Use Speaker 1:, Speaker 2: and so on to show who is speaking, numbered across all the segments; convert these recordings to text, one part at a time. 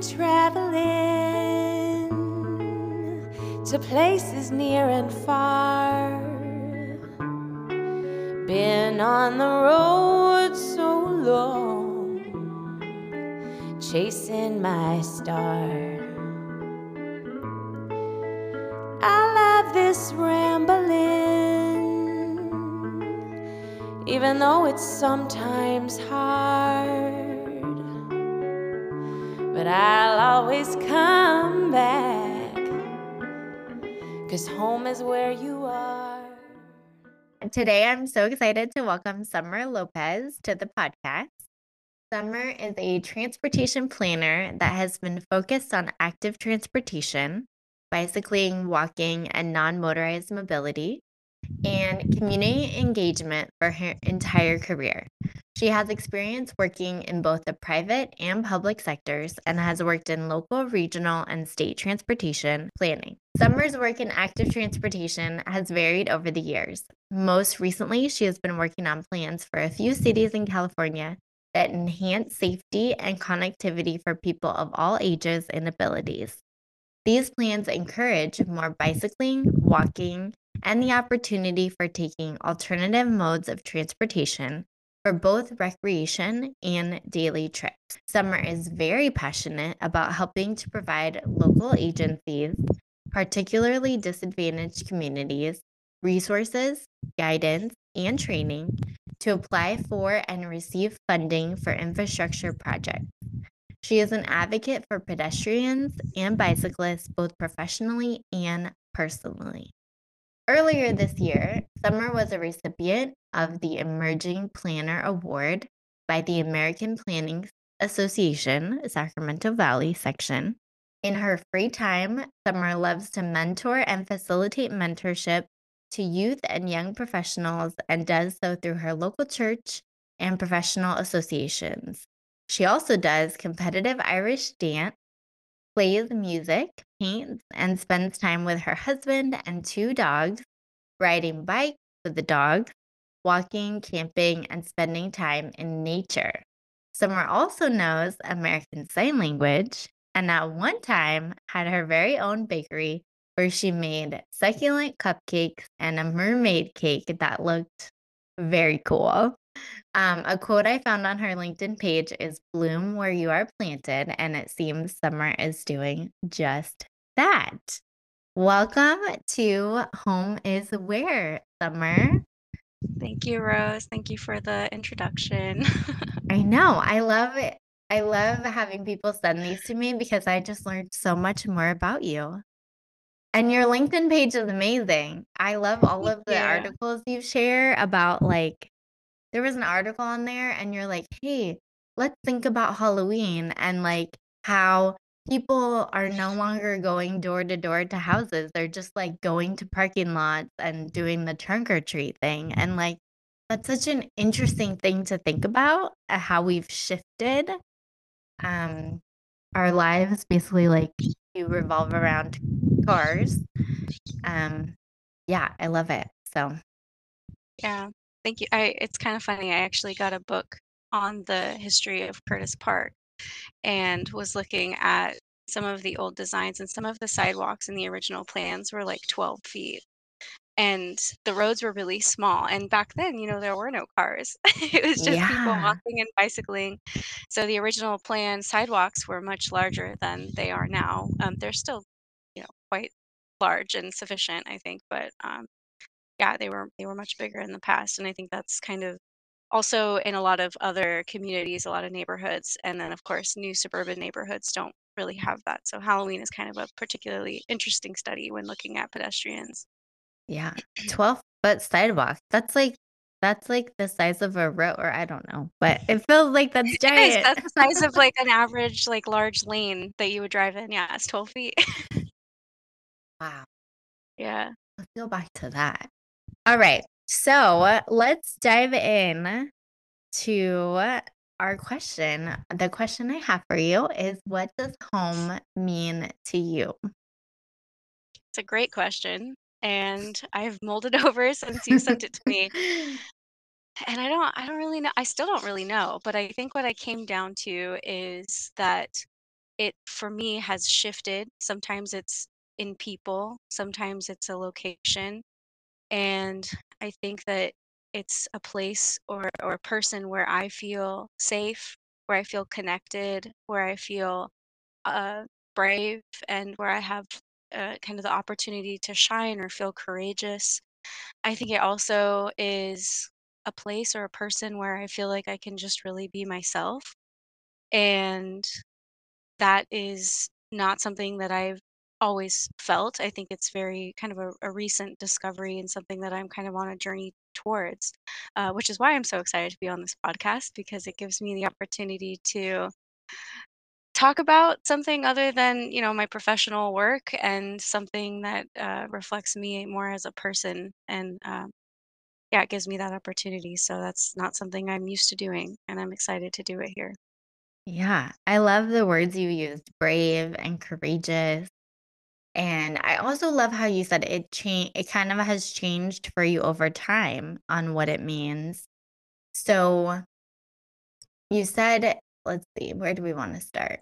Speaker 1: traveling to places near and far. Been on the road so long, chasing my star. I love this rambling, even though it's sometimes hard. But I'll always come back, cause home is where you are.
Speaker 2: Today, I'm so excited to welcome Summer Lopez to the podcast. Summer is a transportation planner that has been focused on active transportation, bicycling, walking, and non motorized mobility, and community engagement for her entire career. She has experience working in both the private and public sectors and has worked in local, regional, and state transportation planning. Summer's work in active transportation has varied over the years. Most recently, she has been working on plans for a few cities in California that enhance safety and connectivity for people of all ages and abilities. These plans encourage more bicycling, walking, and the opportunity for taking alternative modes of transportation for both recreation and daily trips. Summer is very passionate about helping to provide local agencies, particularly disadvantaged communities, resources, guidance, and training to apply for and receive funding for infrastructure projects. She is an advocate for pedestrians and bicyclists both professionally and personally. Earlier this year, Summer was a recipient of the Emerging Planner Award by the American Planning Association, Sacramento Valley section. In her free time, Summer loves to mentor and facilitate mentorship to youth and young professionals and does so through her local church and professional associations. She also does competitive Irish dance, plays music, paints, and spends time with her husband and two dogs, riding bikes with the dogs, walking, camping, and spending time in nature. Summer also knows American Sign Language and at one time had her very own bakery where she made succulent cupcakes and a mermaid cake that looked very cool. Um, a quote I found on her LinkedIn page is Bloom where you are planted, and it seems Summer is doing just that. Welcome to Home is Where, Summer.
Speaker 3: Thank you, Rose. Thank you for the introduction.
Speaker 2: I know. I love it. I love having people send these to me because I just learned so much more about you. And your LinkedIn page is amazing. I love all of the
Speaker 3: you.
Speaker 2: articles you share about like there was an article on there and you're like, "Hey, let's think about Halloween and like how people are no longer going door to door to houses. They're just like going to parking lots and doing the trunk or treat thing." And like that's such an interesting thing to think about uh, how we've shifted um our lives basically like to revolve around cars. Um yeah, I love it. So,
Speaker 3: Yeah. Thank you. I it's kind of funny. I actually got a book on the history of Curtis Park and was looking at some of the old designs and some of the sidewalks in the original plans were like 12 feet. And the roads were really small. And back then, you know, there were no cars. It was just people walking and bicycling. So the original plan sidewalks were much larger than they are now. Um, they're still, you know, quite large and sufficient, I think, but um, yeah, they were they were much bigger in the past, and I think that's kind of also in a lot of other communities, a lot of neighborhoods, and then of course new suburban neighborhoods don't really mm-hmm. have that. So Halloween is kind of a particularly interesting study when looking at pedestrians.
Speaker 2: Yeah. 12 foot sidewalk. That's like that's like the size of a road or I don't know, but it feels like that's
Speaker 3: It is.
Speaker 2: giant.
Speaker 3: That's the size of like an average like large lane that you would drive in. Yeah, it's 12 feet.
Speaker 2: wow.
Speaker 3: yeah.
Speaker 2: Let's go back to that. All right. So, let's dive in to our question. The question I have for you is what does home mean to you?
Speaker 3: It's a great question. And I've molded over since you sent it to me. And I don't I don't really know. I still don't really know, but I think what I came down to is that it for me has shifted. Sometimes it's in people, sometimes it's a location. And I think that it's a place or, or a person where I feel safe, where I feel connected, where I feel uh, brave, and where I have uh, kind of the opportunity to shine or feel courageous. I think it also is a place or a person where I feel like I can just really be myself. And that is not something that I've always felt. I think it's very kind of a, a recent discovery and something that I'm kind of on a journey towards, uh, which is why I'm so excited to be on this podcast because it gives me the opportunity to talk about something other than you know my professional work and something that uh, reflects me more as a person and um, yeah it gives me that opportunity so that's not something i'm used to doing and i'm excited to do it here
Speaker 2: Yeah, I love the words you used, brave and courageous. And I also love how you said it change it kind of has changed for you over time on what it means. So you said, let's see, where do we want to start?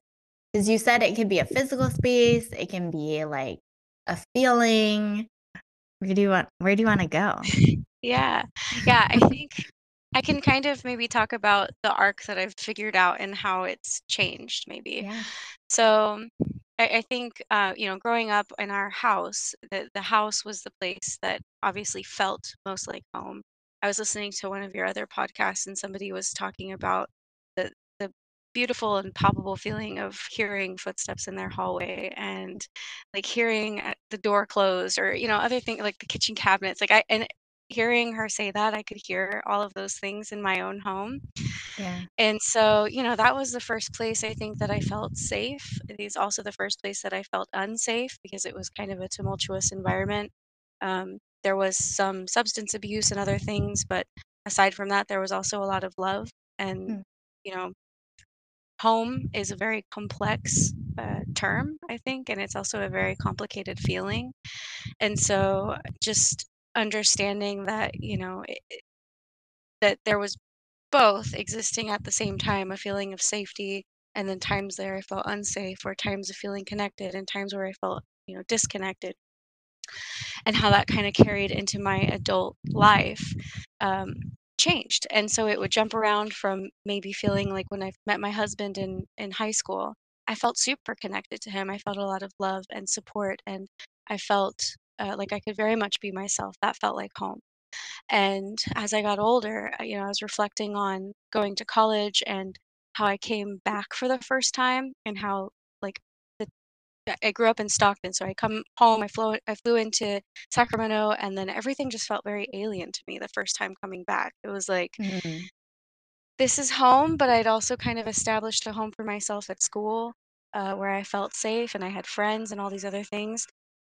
Speaker 2: Because you said it could be a physical space, it can be like a feeling. Where do you want where do you want to go?
Speaker 3: yeah yeah i think i can kind of maybe talk about the arc that i've figured out and how it's changed maybe
Speaker 2: Yeah.
Speaker 3: So I, I think uh, you know, growing up in our house, the the house was the place that obviously felt most like home. I was listening to one of your other podcasts, and somebody was talking about the the beautiful and palpable feeling of hearing footsteps in their hallway and like hearing uh, the door close or you know other things like the kitchen cabinets like i and hearing her say that i could hear all of those things in my own home
Speaker 2: Yeah.
Speaker 3: and so, you know, that was the first place I think that I felt safe. It is also the first place that I felt unsafe because it was kind of a tumultuous environment. Um, there was some substance abuse and other things, but aside from that, there was also a lot of love. And,
Speaker 2: Mm,
Speaker 3: you know, home is a very complex uh, term, I think, and it's also a very complicated feeling. And so, just understanding that, you know, it, that there was both existing at the same time, a feeling of safety, and then times there I felt unsafe, or times of feeling connected, and times where I felt, you know, disconnected, and how that kind of carried into my adult life um, changed. And so it would jump around from maybe feeling like when I met my husband in in high school, I felt super connected to him. I felt a lot of love and support, and I felt uh, like I could very much be myself. That felt like home. And as I got older, you know, I was reflecting on going to college and how I came back for the first time and how like the I grew up in Stockton, so I come home, I flew I flew into Sacramento, and then everything just felt very alien to me the first time coming back. It was like,
Speaker 2: mm,
Speaker 3: this is home, but I'd also kind of established a home for myself at school, uh, where I felt safe and I had friends and all these other things.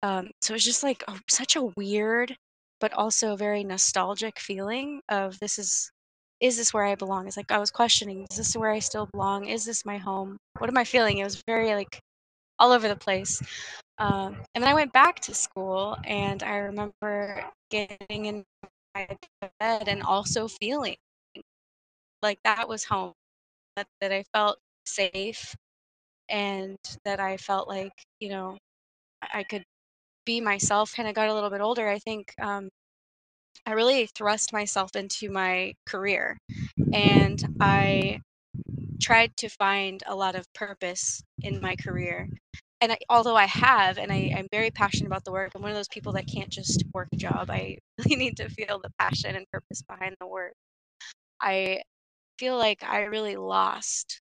Speaker 3: Um, so it's just like a, such a weird, but also very nostalgic feeling of this is is this where I belong? It's like I was questioning, is this where I still belong? Is this my home? What am I feeling? It was very like all over the place. Um, and then I went back to school, and I remember getting in my bed and also feeling like that was home. That that I felt safe and that I felt like you know I could be myself. Kind of got a little bit older. I think um, I really thrust myself into my career, and I tried to find a lot of purpose in my career. And I, although I have, and I, I'm very passionate about the work, I'm one of those people that can't just work a job. I really need to feel the passion and purpose behind the work. I feel like I really lost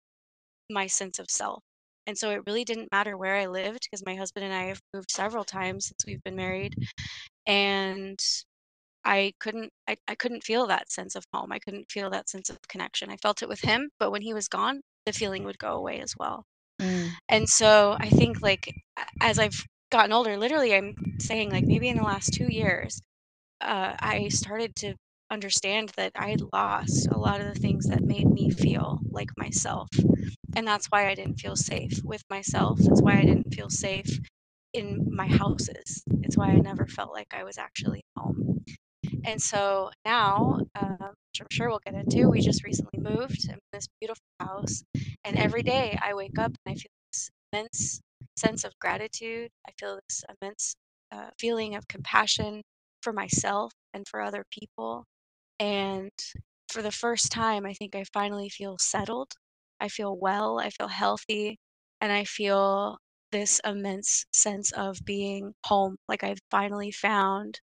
Speaker 3: my sense of self. And so it really didn't matter where I lived because my husband and I have moved several times since we've been married. And I couldn't I, I couldn't feel that sense of home. I couldn't feel that sense of connection. I felt it with him, but when he was gone, the feeling would go away as well.
Speaker 2: mm,
Speaker 3: And so I think like as I've gotten older, literally I'm saying like maybe in the last two years, uh, I started to understand that I had lost a lot of the things that made me feel like myself. And that's why I didn't feel safe with myself. That's why I didn't feel safe in my houses. It's why I never felt like I was actually home. And so now, uh, which I'm sure we'll get into, we just recently moved in this beautiful house. And every day I wake up and I feel this immense sense of gratitude. I feel this immense uh, feeling of compassion for myself and for other people. And for the first time, I think I finally feel settled. I feel well. I feel healthy. And I feel this immense sense of being home. Like I've finally found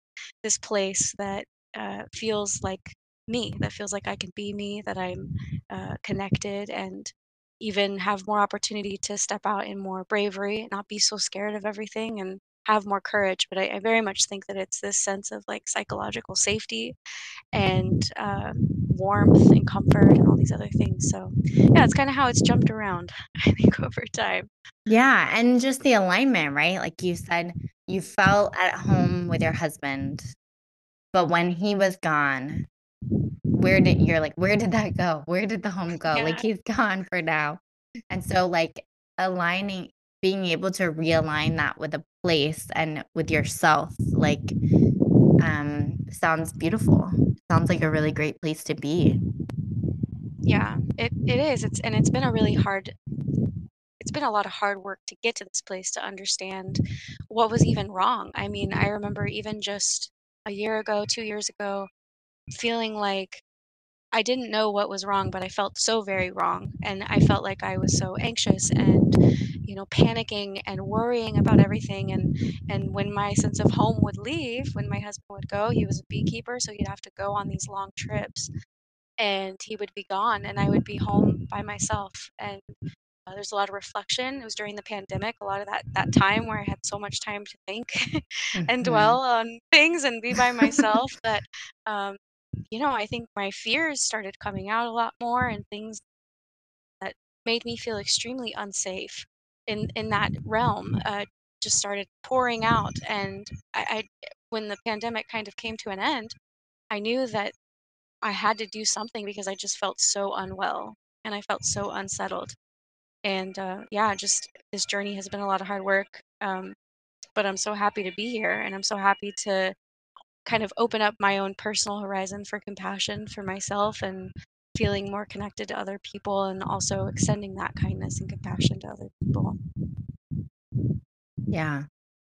Speaker 3: this place that uh, feels like me, that feels like I can be me, that I'm uh, connected and even have more opportunity to step out in more bravery, not be so scared of everything and have more courage. But I, I very much think that it's this sense of like psychological safety and uh, warmth and comfort and all these other things. So yeah, it's kind of how it's jumped around, I think, over time.
Speaker 2: Yeah, and just the alignment, right? Like you said, you felt at home with your husband, but when he was gone, where did you're like, where did that go? Where did the home go?
Speaker 3: Yeah.
Speaker 2: Like he's gone for now. And so like aligning being able to realign that with a place and with yourself, like um sounds beautiful. Sounds like a really great place to be.
Speaker 3: Yeah, it, it is. It's and it's been a really hard it's been a lot of hard work to get to this place to understand what was even wrong. I mean, I remember even just a year ago, two years ago, feeling like I didn't know what was wrong, but I felt so very wrong. And I felt like I was so anxious and, you know, panicking and worrying about everything. And, and when my sense of home would leave, when my husband would go, he was a beekeeper, so he'd have to go on these long trips and he would be gone and I would be home by myself. And uh, there's a lot of reflection. It was during the pandemic, a lot of that, that time where I had so much time to think and
Speaker 2: Mhm.
Speaker 3: dwell on things and be by myself that, um, you know, I think my fears started coming out a lot more and things that made me feel extremely unsafe in, in that realm uh, just started pouring out. And I, I, when the pandemic kind of came to an end, I knew that I had to do something because I just felt so unwell and I felt so unsettled. And uh, yeah, just this journey has been a lot of hard work. Um, but I'm so happy to be here and I'm so happy to kind of open up my own personal horizon for compassion for myself and feeling more connected to other people and also extending that kindness and compassion to other people.
Speaker 2: Yeah.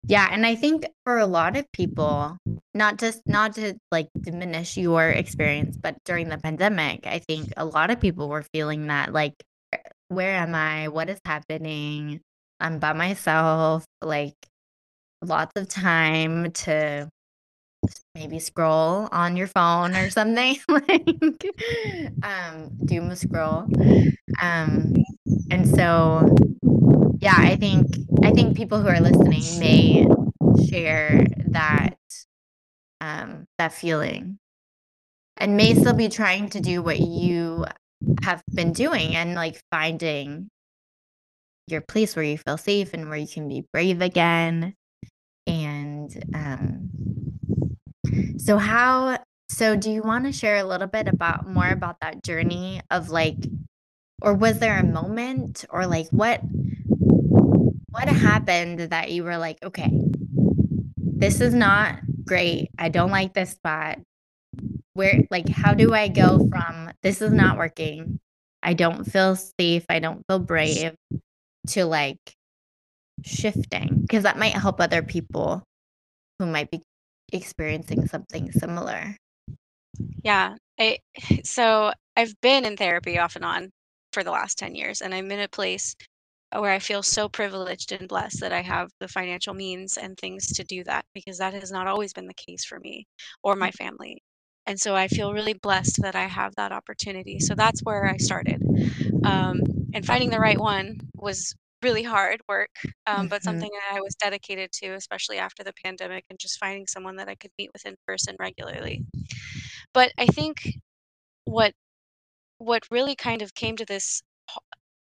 Speaker 2: Yeah, and I think for a lot of people, not just not to like diminish your experience, but during the pandemic, I think a lot of people were feeling that like eh, where am I? What is happening? I'm by myself, like lots of time to maybe scroll on your phone or something like um doom scroll. Um and so yeah, I think I think people who are listening may share that um that feeling and may still be trying to do what you have been doing and like finding your place where you feel safe and where you can be brave again and um so how so do you want to share a little bit about more about that journey of like or was there a moment or like what what happened that you were like okay this is not great. I don't like this spot. Where like how do i go from this is not working. I don't feel safe. I don't feel brave to like shifting? Because that might help other people who might be experiencing something similar
Speaker 3: Yeah. I, so I've been in therapy off and on for the last 10 years, and I'm in a place where I feel so privileged and blessed that I have the financial means and things to do that because that has not always been the case for me or my family. And so I feel really blessed that I have that opportunity. So that's where I started. Um, and finding the right one was really hard work, um, but
Speaker 2: Mhm.
Speaker 3: something that I was dedicated to, especially after the pandemic, and just finding someone that I could meet with in person regularly. But I think what what really kind of came to this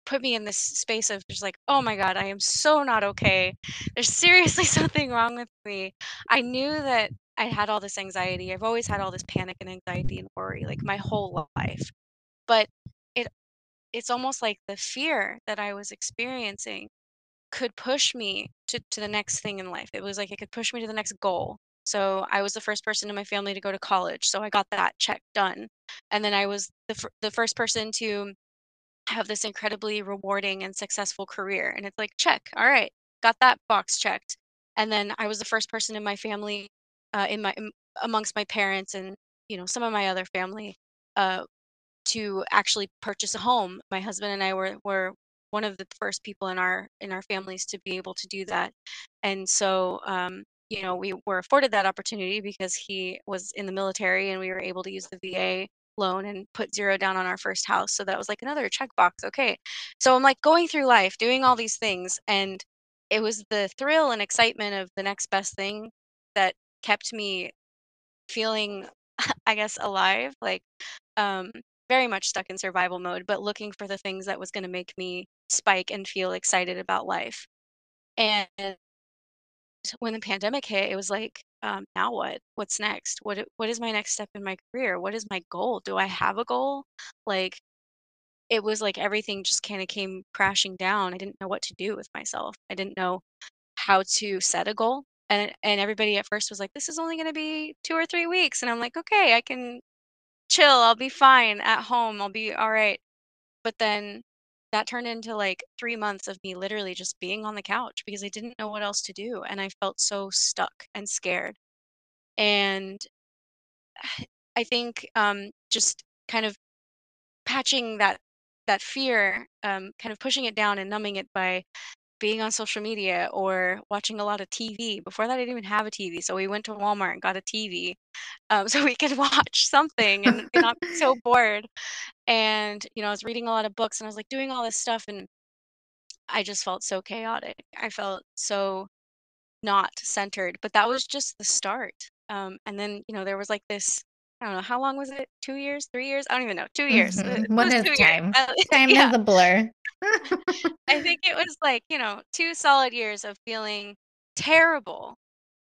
Speaker 3: put me in this space of just like, oh my God, I am so not okay. There's seriously something wrong with me. I knew that I had all this anxiety. I've always had all this panic and anxiety and worry, like my whole life. But it it's almost like the fear that I was experiencing could push me to, to the next thing in life. It was like it could push me to the next goal. So I was the first person in my family to go to college, so I got that check done. And then I was the fir- the first person to have this incredibly rewarding and successful career. And it's like, check, all right, got that box checked. And then I was the first person in my family, uh, in my in, amongst my parents and you know some of my other family, uh, to actually purchase a home. My husband and I were were one of the first people in our in our families to be able to do that. And so um, you know, we were afforded that opportunity because he was in the military and we were able to use the VA loan and put zero down on our first house. So that was like another checkbox. Okay. So I'm like going through life, doing all these things. And it was the thrill and excitement of the next best thing that kept me feeling, I guess, alive. Like, um, very much stuck in survival mode, but looking for the things that was going to make me spike and feel excited about life. And when the pandemic hit, it was like, um, now what? What's next? What what is my next step in my career? What is my goal? Do I have a goal? Like it was like everything just kind of came crashing down. I didn't know what to do with myself. I didn't know how to set a goal. And and everybody at first was like, this is only going to be 2 or 3 weeks. And I'm like, okay, I can chill. I'll be fine at home. I'll be all right. But then that turned into like 3 months of me literally just being on the couch because I didn't know what else to do and I felt so stuck and scared. And I think um, just kind of patching that that fear, um, kind of pushing it down and numbing it by being on social media or watching a lot of TV. Before that, I didn't even have a TV, so we went to Walmart and got a TV um, so we could watch something and, not be so bored. And you know, I was reading a lot of books and I was like doing all this stuff, and I just felt so chaotic. I felt so not centered, but that was just the start. Um, and then, you know, there was like this, I don't know, how long was it? Two years, three years? I don't even know. Two years.
Speaker 2: Mhm.
Speaker 3: It
Speaker 2: What is time?
Speaker 3: Uh,
Speaker 2: Time
Speaker 3: yeah.
Speaker 2: is a blur.
Speaker 3: I think it was like, you know, two solid years of feeling terrible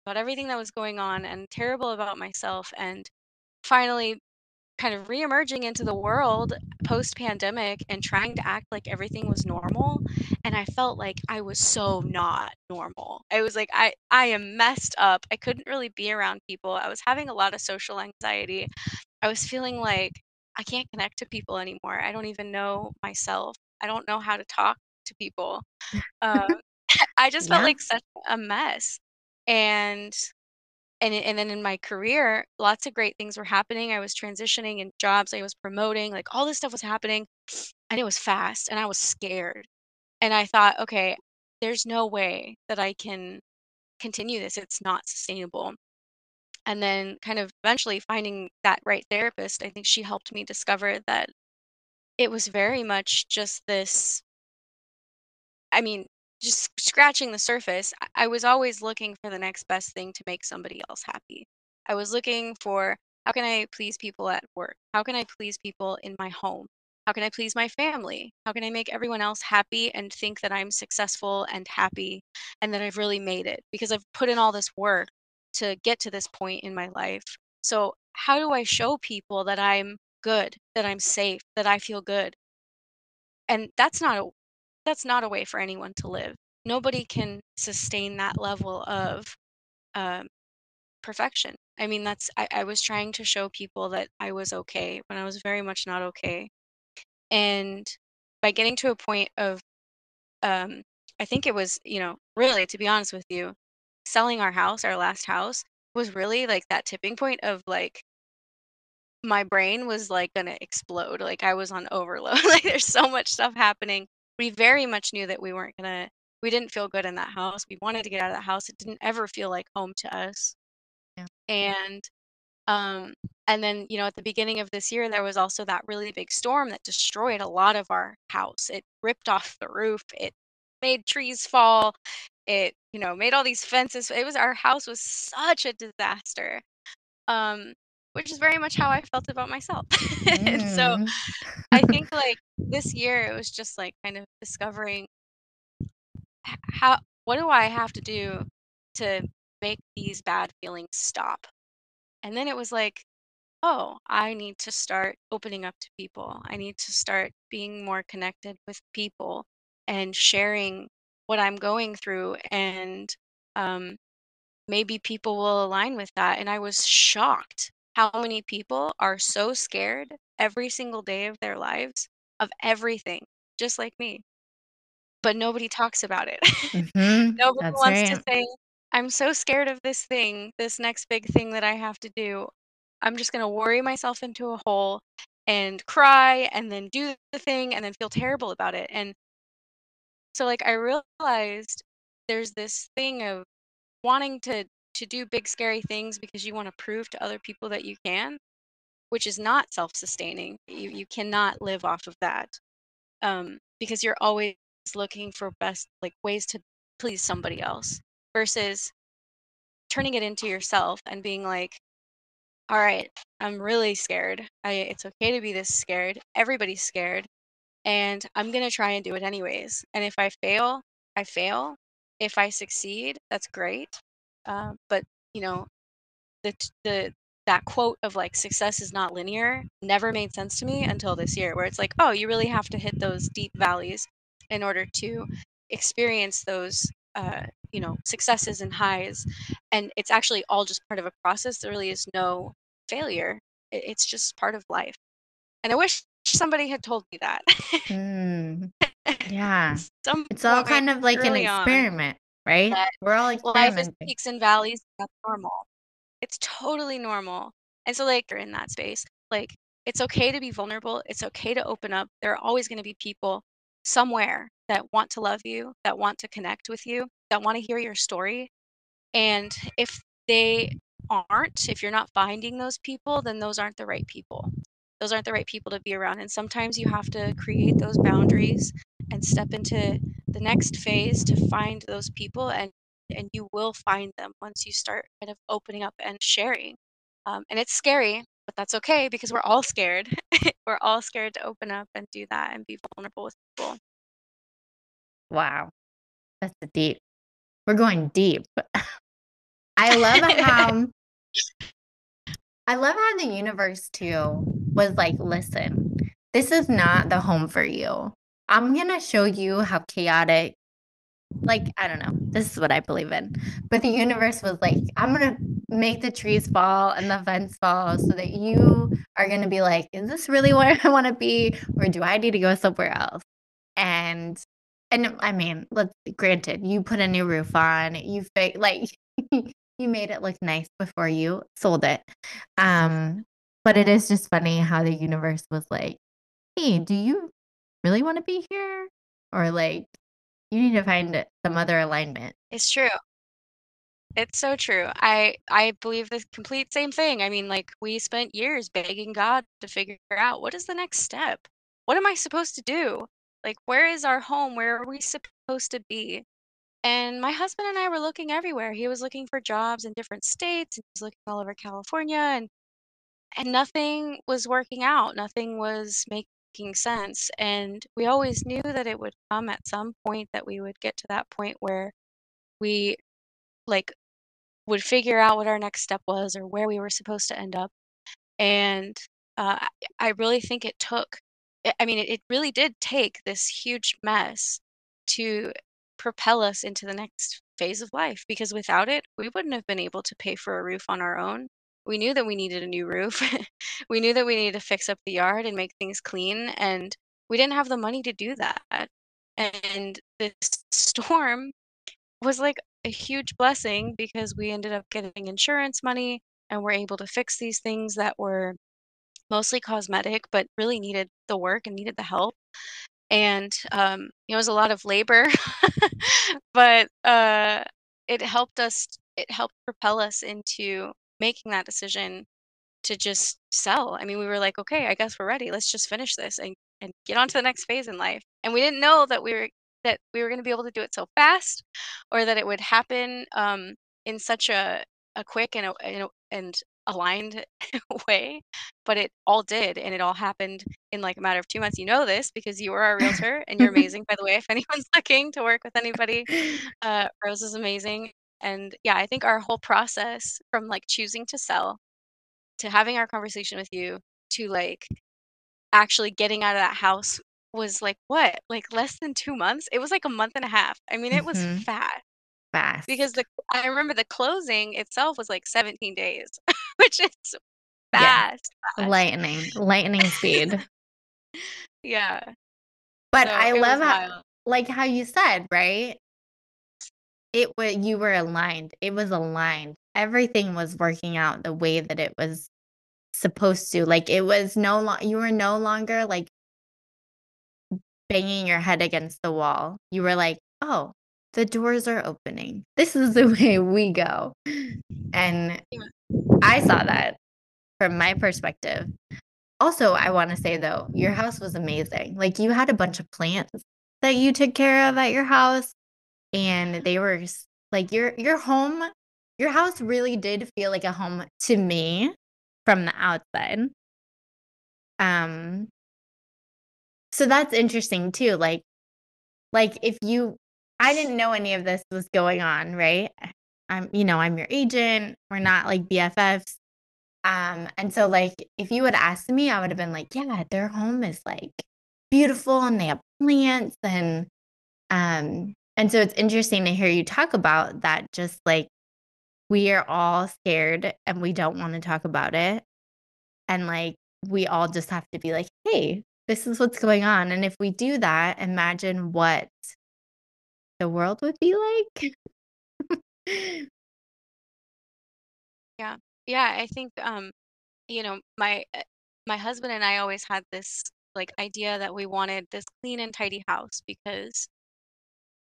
Speaker 3: about everything that was going on and terrible about myself. And finally kind of reemerging into the world post pandemic and trying to act like everything was normal and i felt like i was so not normal. I was like i i am messed up. I couldn't really be around people. I was having a lot of social anxiety. I was feeling like i can't connect to people anymore. I don't even know myself. I don't know how to talk to people. Um, i just felt
Speaker 2: Yeah.
Speaker 3: like such a mess. And and and then in my career lots of great things were happening. I was transitioning in jobs i was promoting like all this stuff was happening and it was fast and i was scared. And i thought okay there's no way that i can continue this it's not sustainable. And then kind of eventually finding that right therapist i think she helped me discover that it was very much just this I mean, just scratching the surface, I was always looking for the next best thing to make somebody else happy. I was looking for how can I please people at work? How can I please people in my home? How can I please my family? How can I make everyone else happy and think that I'm successful and happy and that I've really made it? Because I've put in all this work to get to this point in my life. So, how do I show people that I'm good, that I'm safe, that I feel good? And that's not a that's not a way for anyone to live. Nobody can sustain that level of um, perfection. I mean, that's, I, I was trying to show people that I was okay when I was very much not okay. And by getting to a point of, um, I think it was, you know, really, to be honest with you, selling our house, our last house, was really like that tipping point of like, my brain was like gonna explode. Like I was on overload. like there's so much stuff happening. We very much knew that we weren't gonna we didn't feel good in that house. We wanted to get out of that house. It didn't ever feel like home to us.
Speaker 2: Yeah.
Speaker 3: And um and then, you know, at the beginning of this year there was also that really big storm that destroyed a lot of our house. It ripped off the roof. It made trees fall. It, you know, made all these fences. It was our house was such a disaster um, which is very much how I felt about myself. and so
Speaker 2: Mm.
Speaker 3: I think like this year it was just like kind of discovering how what do I have to do to make these bad feelings stop? And then it was like, oh, I need to start opening up to people. I need to start being more connected with people and sharing what I'm going through and um, maybe people will align with that. And I was shocked how many people are so scared every single day of their lives of everything, just like me. But nobody talks about it.
Speaker 2: Mhm.
Speaker 3: Nobody
Speaker 2: That's
Speaker 3: wants to say, "I'm so scared of this thing, this next big thing that I have to do. I'm just gonna worry myself into a hole and cry and then do the thing and then feel terrible about it." And so, like, I realized there's this thing of wanting to to do big scary things because you wanna prove to other people that you can, which is not self-sustaining. You you cannot live off of that, um, because you're always looking for best like, ways to please somebody else versus turning it into yourself and being like, "Alright, I'm really scared. I it's okay to be this scared. Everybody's scared, and I'm gonna try and do it anyways. And if I fail, I fail. If I succeed, that's great." Um, but, you know, the the that quote of, like, "Success is not linear," never made sense to me until this year, where it's like, "Oh, you really have to hit those deep valleys in order to experience those, uh, you know, successes and highs." And it's actually all just part of a process. There really is no failure. It's just part of life. And I wish somebody had told me that.
Speaker 2: Mm. Yeah.
Speaker 3: Some
Speaker 2: It's all kind of like an experiment, right?
Speaker 3: that
Speaker 2: We're all
Speaker 3: life is peaks and valleys, that's normal. It's totally normal. And so, like, you're in that space, like, it's okay to be vulnerable, it's okay to open up. There are always gonna be people somewhere that want to love you, that want to connect with you, that wanna hear your story. And if they aren't, if you're not finding those people, then those aren't the right people. Those aren't the right people to be around, and sometimes you have to create those boundaries and step into the next phase to find those people, and and you will find them once you start kind of opening up and sharing. Um, and it's scary, but that's okay because we're all scared. We're all scared to open up and do that and be vulnerable with people.
Speaker 2: Wow. That's deep we're going deep. I love how I love how the universe too was like, "Listen, this is not the home for you. I'm gonna show you how chaotic" like, I don't know, this is what I believe in. But the universe was like, "I'm gonna make the trees fall and the fence fall so that you are gonna be like, is this really where I wanna be, or do I need to go somewhere else?'" And and I mean, let's granted, you put a new roof on, you fake like, you made it look nice before you sold it. Um, but it is just funny how the universe was like, "Hey, do you really wanna be here? Or, like, you need to find some other alignment."
Speaker 3: It's true. It's so true. I I believe the complete same thing. I mean, like, we spent years begging God to figure out what is the next step? What am I supposed to do? Like, where is our home? Where are we supposed to be? And my husband and I were looking everywhere. He was looking for jobs in different states, he was looking all over California, and and nothing was working out. Nothing was making sense. And we always knew that it would come at some point that we would get to that point where we, like, would figure out what our next step was or where we were supposed to end up. And, uh, I really think it took I mean, it really did take this huge mess to propel us into the next phase of life, because without it, we wouldn't have been able to pay for a roof on our own. We knew that we needed a new roof. We knew that we needed to fix up the yard and make things clean, and we didn't have the money to do that. And this storm was, like, a huge blessing because we ended up getting insurance money, and we're able to fix these things that were mostly cosmetic, but really needed the work and needed the help. And, um, it was a lot of labor, but, uh, it helped us it helped propel us into making that decision to just sell. I mean, we were like, "Okay, I guess we're ready. Let's just finish this and and get on to the next phase in life." And we didn't know that we were that we were gonna be able to do it so fast or that it would happen, um, in such a a quick and a and a and aligned way, but it all did, and it all happened in, like, a matter of 2 months. You know this because you were our realtor, and you're amazing, by the way, if anyone's looking to work with anybody. Uh, Rose is amazing. And, yeah, I think our whole process from, like, choosing to sell, to having our conversation with you, to, like, actually getting out of that house was, like, what? Like, less than 2 months? It was, like, a month and a half. I mean, it was
Speaker 2: Mhm.
Speaker 3: fast. Because the I remember the closing itself was, like, 17 days, which is
Speaker 2: Yeah.
Speaker 3: fast, fast.
Speaker 2: Lightning lightning speed.
Speaker 3: yeah.
Speaker 2: But
Speaker 3: So
Speaker 2: I love how, like how you said, right? It was you were aligned. It was aligned. Everything was working out the way that it was supposed to. Like it was no lo- you were no longer like banging your head against the wall. You were like, "Oh, the doors are opening. This is the way we go." And I saw that from my perspective. Also, I want to say though, your house was amazing. Like you had a bunch of plants that you took care of at your house and they were like your your home your house really did feel like a home to me from the outside. Um so that's interesting too. Like like if you I didn't know any of this was going on, right? I'm you know, I'm your agent. We're not like BFFs. Um, and so like if you had asked me, I would have been like, yeah, their home is like beautiful and they have plants and um and so it's interesting to hear you talk about that just like we are all scared and we don't want to talk about it. And like we all just have to be like, hey, this is what's going on. And if we do that, imagine what the world would be like.
Speaker 3: Yeah. Yeah, I think um, you know, my uh, my husband and I always had this like idea that we wanted this clean and tidy house because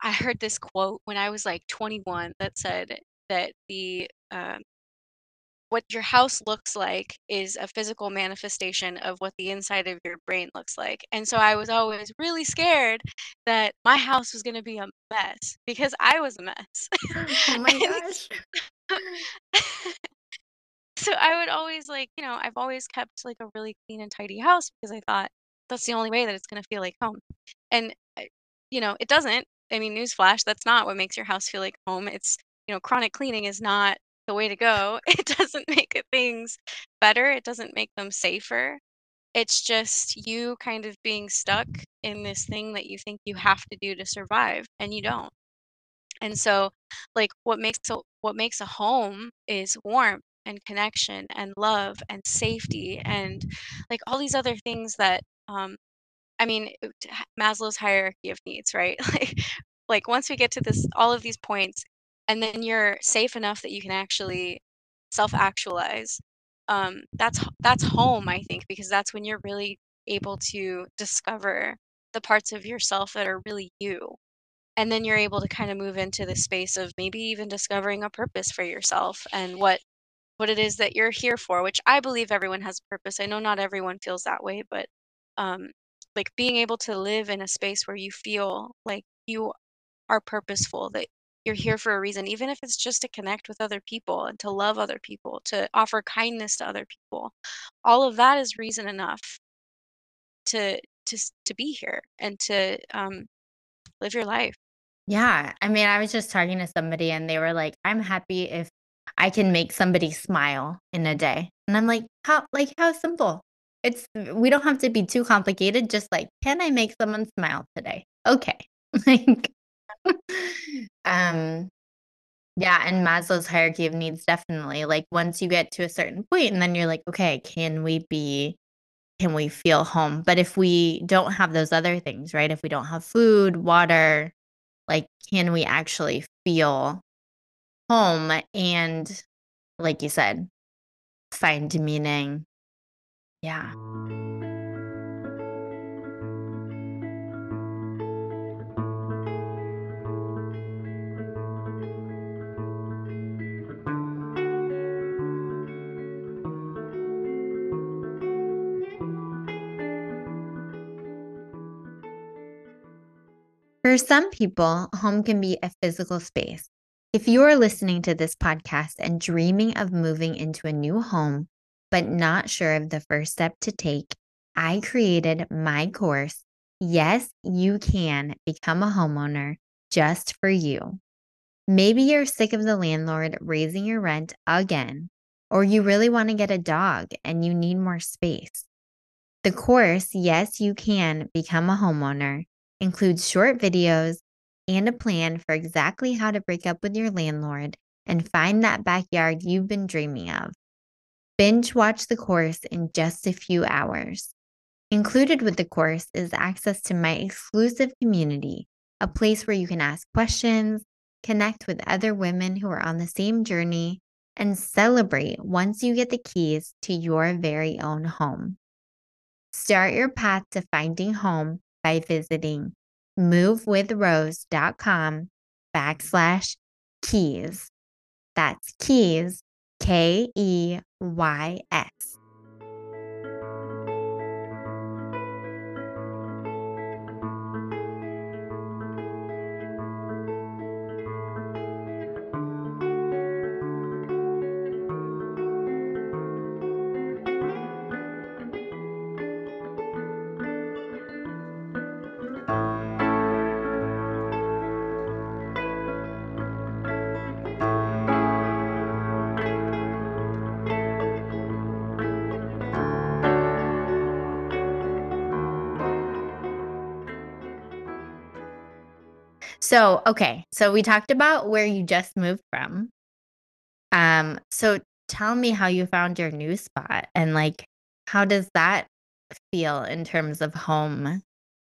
Speaker 3: I heard this quote when I was like 21 that said that the um what your house looks like is a physical manifestation of what the inside of your brain looks like. And so I was always really scared that my house was going to be a mess because I was a mess.
Speaker 2: oh my gosh.
Speaker 3: so I would always like, you know, I've always kept like a really clean and tidy house because I thought that's the only way that it's going to feel like home. And you know, it doesn't. I mean, newsflash, that's not what makes your house feel like home. It's, you know, chronic cleaning is not the way to go. It doesn't make things better. It doesn't make them safer. It's just you kind of being stuck in this thing that you think you have to do to survive and you don't. And so, like, what makes a what makes a home is warmth and connection and love and safety and like all these other things that um I mean Maslow's hierarchy of needs, right? Like like once we get to this all of these points and then you're safe enough that you can actually self-actualize. Um that's that's home, I think, because that's when you're really able to discover the parts of yourself that are really you and then you're able to kind of move into the space of maybe even discovering a purpose for yourself and what what it is that you're here for which i believe everyone has a purpose i know not everyone feels that way but um like being able to live in a space where you feel like you are purposeful that you're here for a reason even if it's just to connect with other people and to love other people to offer kindness to other people all of that is reason enough to to to be here and to um live your life
Speaker 2: Yeah. I mean, I was just talking to somebody and they were like, I'm happy if I can make somebody smile in a day. And I'm like, how like how simple. It's we don't have to be too complicated. Just like, can I make someone smile today? Okay. Like um yeah, and Maslow's hierarchy of needs definitely. Like once you get to a certain point and then you're like, okay, can we be can we feel home? But if we don't have those other things, right? If we don't have food, water, like, can we actually feel home and, like you said, find meaning? Yeah. For some people, home can be a physical space. If you are listening to this podcast and dreaming of moving into a new home, but not sure of the first step to take, I created my course. Yes, you can become a homeowner just for you. Maybe you're sick of the landlord raising your rent again, or you really want to get a dog and you need more space. The course, Yes, You Can Become a Homeowner, includes short videos and a plan for exactly how to break up with your landlord and find that backyard you've been dreaming of. Binge watch the course in just a few hours. Included with the course is access to my exclusive community, a place where you can ask questions, connect with other women who are on the same journey, and celebrate once you get the keys to your very own home. Start your path to finding home by visiting movewithrose.com backslash keys. That's keys, K E Y S. So, okay. So we talked about where you just moved from. Um, so tell me how you found your new spot and like how does that feel in terms of home?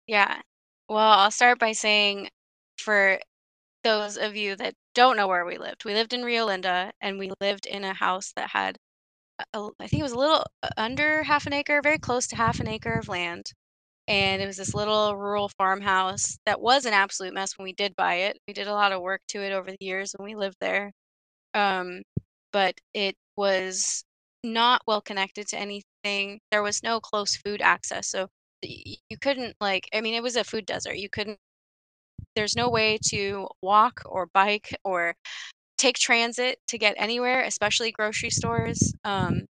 Speaker 3: Yeah. Well, I'll start by saying for those of you that don't know where we lived, we lived in Rio Linda and we lived in a house that had, a, I think it was a little under half an acre, very close to half an acre of land. And it was this little rural farmhouse that was an absolute mess when we did buy it. We did a lot of work to it over the years when we lived there. Um, but it was not well connected to anything. There was no close food access. So you couldn't like, I mean, it was a food desert. You couldn't, there's no way to walk or bike or take transit to get anywhere, especially grocery stores. Um,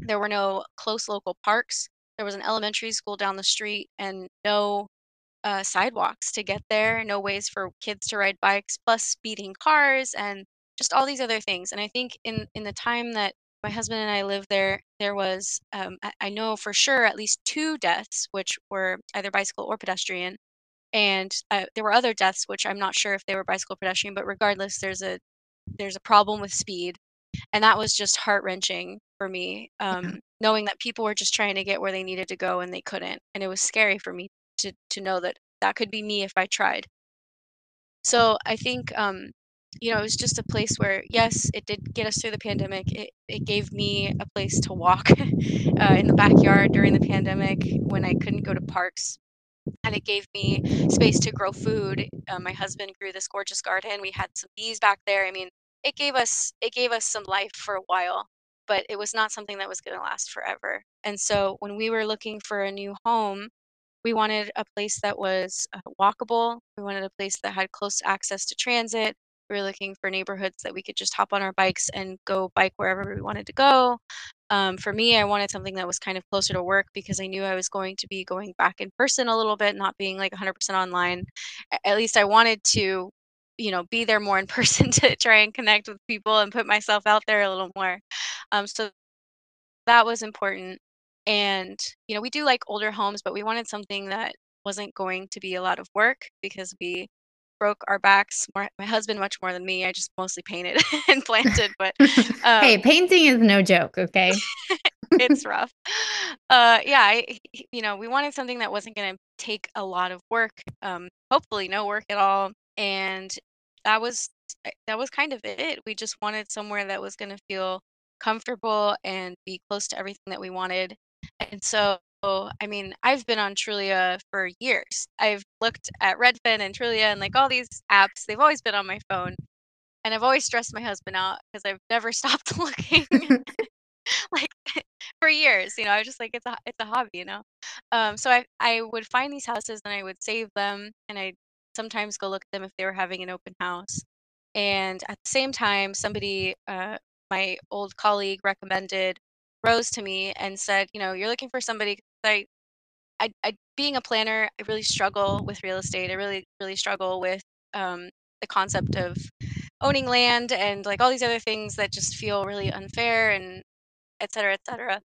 Speaker 3: there were no close local parks. There was an elementary school down the street and no uh, sidewalks to get there, no ways for kids to ride bikes, plus speeding cars and just all these other things. And I think in in the time that my husband and I lived there, there was um, I, I know for sure at least two deaths, which were either bicycle or pedestrian. And uh, there were other deaths, which I'm not sure if they were bicycle pedestrian, but regardless, there's a there's a problem with speed and that was just heart wrenching for me um, knowing that people were just trying to get where they needed to go and they couldn't and it was scary for me to to know that that could be me if i tried so i think um, you know it was just a place where yes it did get us through the pandemic it, it gave me a place to walk uh, in the backyard during the pandemic when i couldn't go to parks and it gave me space to grow food. Uh, my husband grew this gorgeous garden. We had some bees back there. I mean, it gave us it gave us some life for a while, but it was not something that was going to last forever. And so when we were looking for a new home, we wanted a place that was uh, walkable. We wanted a place that had close access to transit. We were looking for neighborhoods that we could just hop on our bikes and go bike wherever we wanted to go. Um, for me, I wanted something that was kind of closer to work because I knew I was going to be going back in person a little bit, not being like 100% online. At least I wanted to, you know, be there more in person to try and connect with people and put myself out there a little more. Um, so that was important. And, you know, we do like older homes, but we wanted something that wasn't going to be a lot of work because we broke our backs more my husband much more than me. I just mostly painted and planted, but um,
Speaker 2: hey, painting is no joke, okay?
Speaker 3: it's rough. Uh, yeah, I, you know, we wanted something that wasn't going to take a lot of work, um, hopefully no work at all, and that was that was kind of it. We just wanted somewhere that was going to feel comfortable and be close to everything that we wanted. And so, I mean, I've been on Trulia for years. I've looked at Redfin and Trulia and like all these apps. They've always been on my phone. And I've always stressed my husband out because I've never stopped looking like for years, you know. I was just like it's a it's a hobby, you know. Um, so I I would find these houses and I would save them and I sometimes go look at them if they were having an open house. And at the same time, somebody, uh, my old colleague recommended Rose to me and said, you know, you're looking for somebody. I, I, I, being a planner, I really struggle with real estate. I really, really struggle with um, the concept of owning land and like all these other things that just feel really unfair and et cetera, et cetera.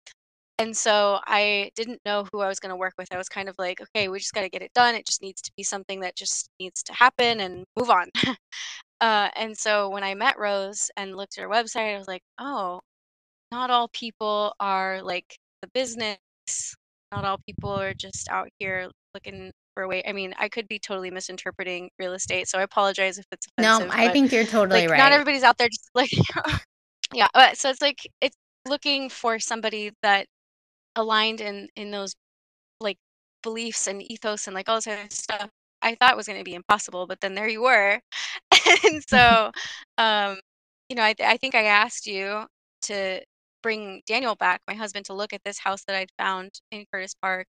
Speaker 3: And so I didn't know who I was going to work with. I was kind of like, okay, we just got to get it done. It just needs to be something that just needs to happen and move on. Uh, and so when I met Rose and looked at her website, I was like, oh, not all people are like the business not all people are just out here looking for a way. I mean, I could be totally misinterpreting real estate, so I apologize if it's
Speaker 2: No. I
Speaker 3: but
Speaker 2: think you're totally
Speaker 3: like
Speaker 2: right.
Speaker 3: not everybody's out there just like yeah. But so it's like it's looking for somebody that aligned in in those like beliefs and ethos and like all this other stuff. I thought was going to be impossible, but then there you were, and so um, you know, I I think I asked you to bring Daniel back, my husband, to look at this house that I'd found in Curtis Park,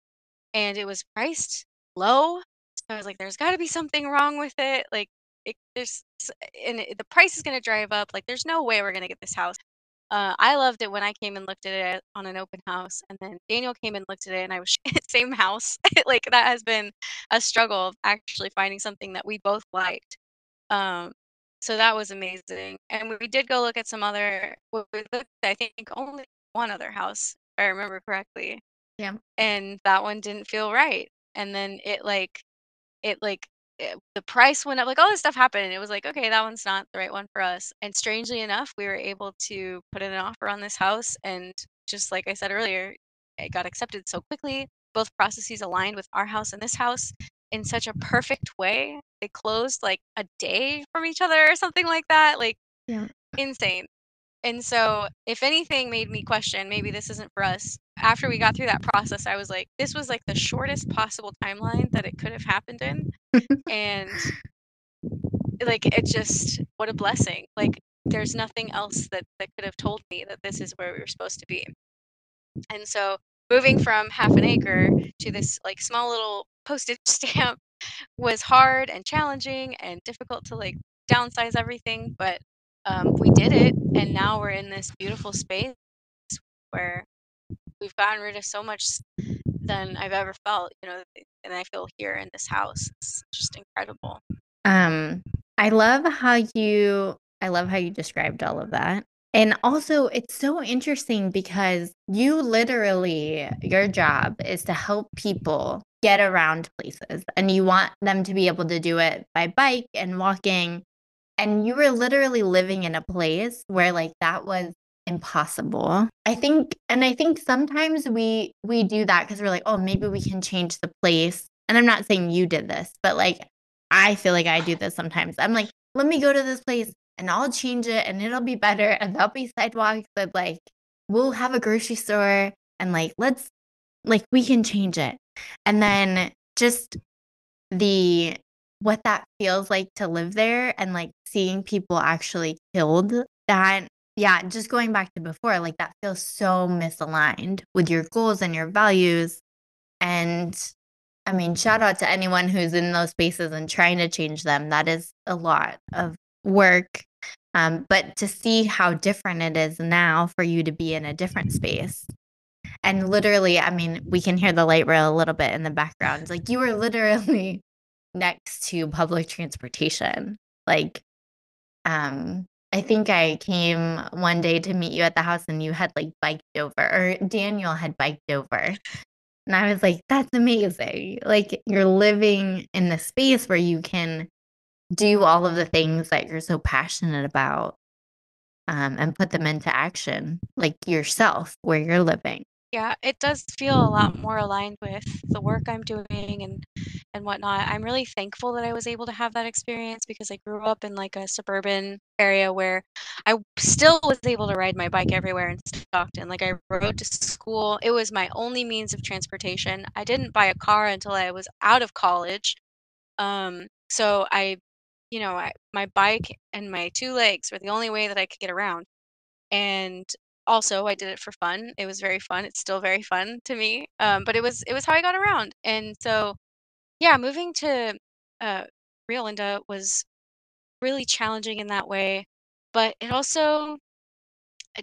Speaker 3: and it was priced low. So I was like, "There's got to be something wrong with it. Like, it, there's and it, the price is going to drive up. Like, there's no way we're going to get this house." Uh, I loved it when I came and looked at it on an open house, and then Daniel came and looked at it, and I was same house. like that has been a struggle of actually finding something that we both liked. Um, so that was amazing. And we did go look at some other. We looked, I think, only one other house, if I remember correctly
Speaker 2: Yeah.
Speaker 3: and that one didn't feel right. And then it like it like it, the price went up, like all this stuff happened, and it was like, okay, that one's not the right one for us. And strangely enough, we were able to put in an offer on this house, and just like I said earlier, it got accepted so quickly. Both processes aligned with our house and this house in such a perfect way. They closed like a day from each other or something like that. Like
Speaker 2: Yeah.
Speaker 3: insane. And so, if anything made me question, maybe this isn't for us. After we got through that process, I was like, this was like the shortest possible timeline that it could have happened in. and like, it just, what a blessing. Like, there's nothing else that, that could have told me that this is where we were supposed to be. And so, moving from half an acre to this like small little postage stamp was hard and challenging and difficult to like downsize everything, but um, we did it, and now we're in this beautiful space where we've gotten rid of so much than I've ever felt, you know, and I feel here in this house. It's just incredible.
Speaker 2: Um, I love how you I love how you described all of that. And also, it's so interesting because you literally, your job is to help people get around places and you want them to be able to do it by bike and walking. And you were literally living in a place where like that was impossible. I think and I think sometimes we we do that because we're like, oh, maybe we can change the place. And I'm not saying you did this, but like I feel like I do this sometimes. I'm like, let me go to this place and I'll change it and it'll be better and there'll be sidewalks that like we'll have a grocery store and like let's like we can change it. And then just the what that feels like to live there and like seeing people actually killed that yeah, just going back to before, like that feels so misaligned with your goals and your values. And I mean, shout out to anyone who's in those spaces and trying to change them. That is a lot of work. Um, but to see how different it is now for you to be in a different space. And literally, I mean, we can hear the light rail a little bit in the background. Like you were literally next to public transportation. Like, um, I think I came one day to meet you at the house and you had like biked over, or Daniel had biked over. And I was like, that's amazing. Like, you're living in the space where you can do all of the things that you're so passionate about um, and put them into action, like yourself, where you're living.
Speaker 3: Yeah, it does feel a lot more aligned with the work I'm doing and and whatnot. I'm really thankful that I was able to have that experience because I grew up in like a suburban area where I still was able to ride my bike everywhere in Stockton. Like I rode to school. It was my only means of transportation. I didn't buy a car until I was out of college. Um, so I, you know, I, my bike and my two legs were the only way that I could get around. And also I did it for fun. It was very fun. It's still very fun to me. Um, but it was it was how I got around. And so yeah, moving to uh, Rio Linda was really challenging in that way, but it also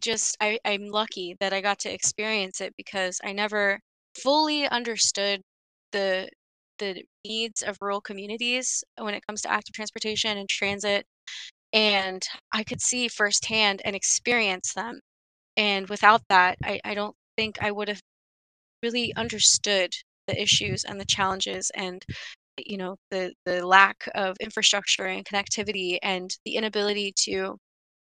Speaker 3: just I, I'm lucky that I got to experience it because I never fully understood the the needs of rural communities when it comes to active transportation and transit, and I could see firsthand and experience them. And without that, I, I don't think I would have really understood the issues and the challenges and you know the the lack of infrastructure and connectivity and the inability to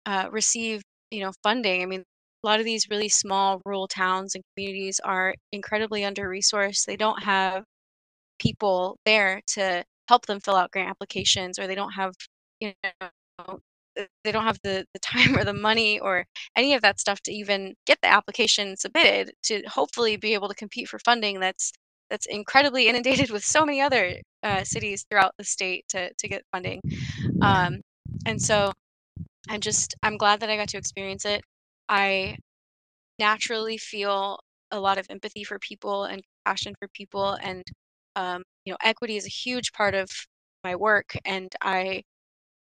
Speaker 3: uh, receive you know funding i mean a lot of these really small rural towns and communities are incredibly under resourced. They don't have people there to help them fill out grant applications, or they don't have, you know, they don't have the, the time or the money or any of that stuff to even get the application submitted to hopefully be able to compete for funding that's that's incredibly inundated with so many other uh, cities throughout the state to, to get funding. Um, and so i'm just i'm glad that i got to experience it. I naturally feel a lot of empathy for people and compassion for people and um, you know equity is a huge part of my work and i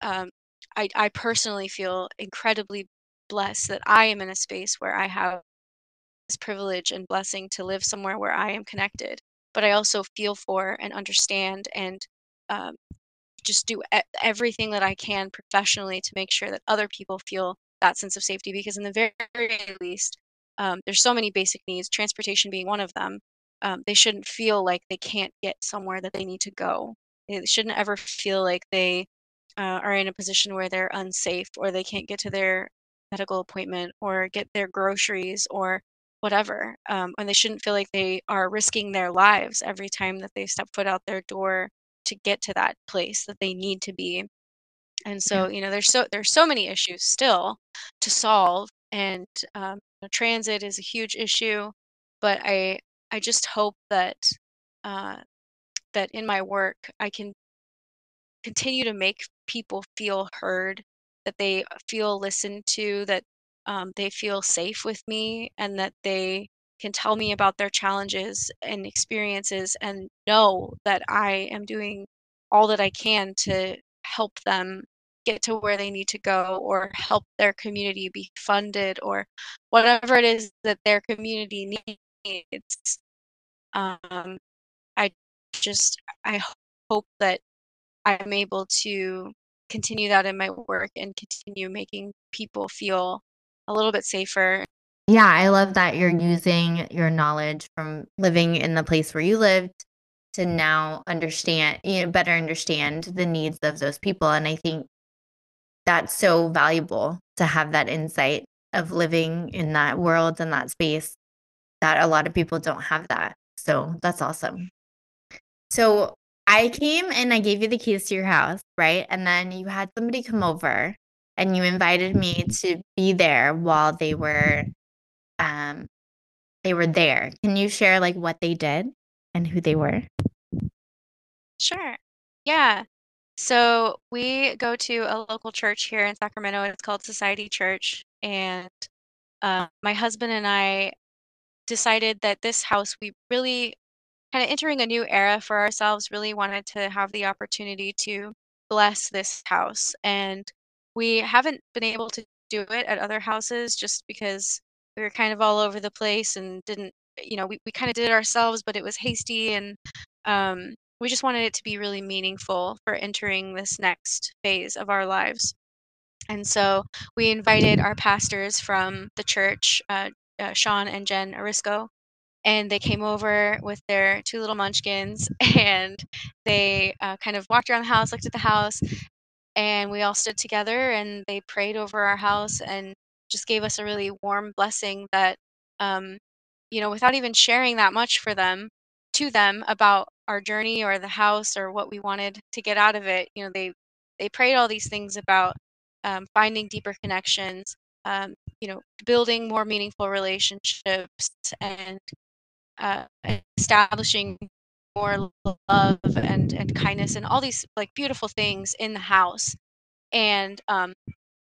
Speaker 3: um, I, I personally feel incredibly blessed that I am in a space where I have this privilege and blessing to live somewhere where I am connected. But I also feel for and understand and um, just do everything that I can professionally to make sure that other people feel that sense of safety. Because in the very, very least, um, there's so many basic needs, transportation being one of them. Um, they shouldn't feel like they can't get somewhere that they need to go. They shouldn't ever feel like they uh, are in a position where they're unsafe or they can't get to their medical appointment or get their groceries or whatever. Um, and they shouldn't feel like they are risking their lives every time that they step foot out their door to get to that place that they need to be. And so, you know, there's so there's so many issues still to solve, and um, you know, transit is a huge issue. But I I just hope that uh, that in my work I can continue to make people feel heard, that they feel listened to, that um, they feel safe with me, and that they can tell me about their challenges and experiences and know that I am doing all that I can to help them get to where they need to go or help their community be funded or whatever it is that their community needs. Um, I just I hope that I'm able to continue that in my work and continue making people feel a little bit safer.
Speaker 2: Yeah, I love that you're using your knowledge from living in the place where you lived to now understand, you know, better understand the needs of those people. And I think that's so valuable to have that insight of living in that world and that space that a lot of people don't have that. So that's awesome. So I came and I gave you the keys to your house, right? And then you had somebody come over and you invited me to be there while they were um they were there. Can you share like what they did and who they were?
Speaker 3: Sure. Yeah. So we go to a local church here in Sacramento. It's called Society Church. And uh, my husband and I decided that this house, we really kind of entering a new era for ourselves, really wanted to have the opportunity to bless this house. And we haven't been able to do it at other houses just because we were kind of all over the place and didn't, you know, we, we kind of did it ourselves, but it was hasty and um, we just wanted it to be really meaningful for entering this next phase of our lives. And so we invited our pastors from the church, uh, uh, Sean and Jen Arisco, and they came over with their two little munchkins and they uh, kind of walked around the house, looked at the house, and we all stood together and they prayed over our house and just gave us a really warm blessing that, um, you know, without even sharing that much for them, to them about our journey or the house or what we wanted to get out of it, you know, they they prayed all these things about um, finding deeper connections, um, you know, building more meaningful relationships and uh, establishing more love and and kindness and all these like beautiful things in the house. And um,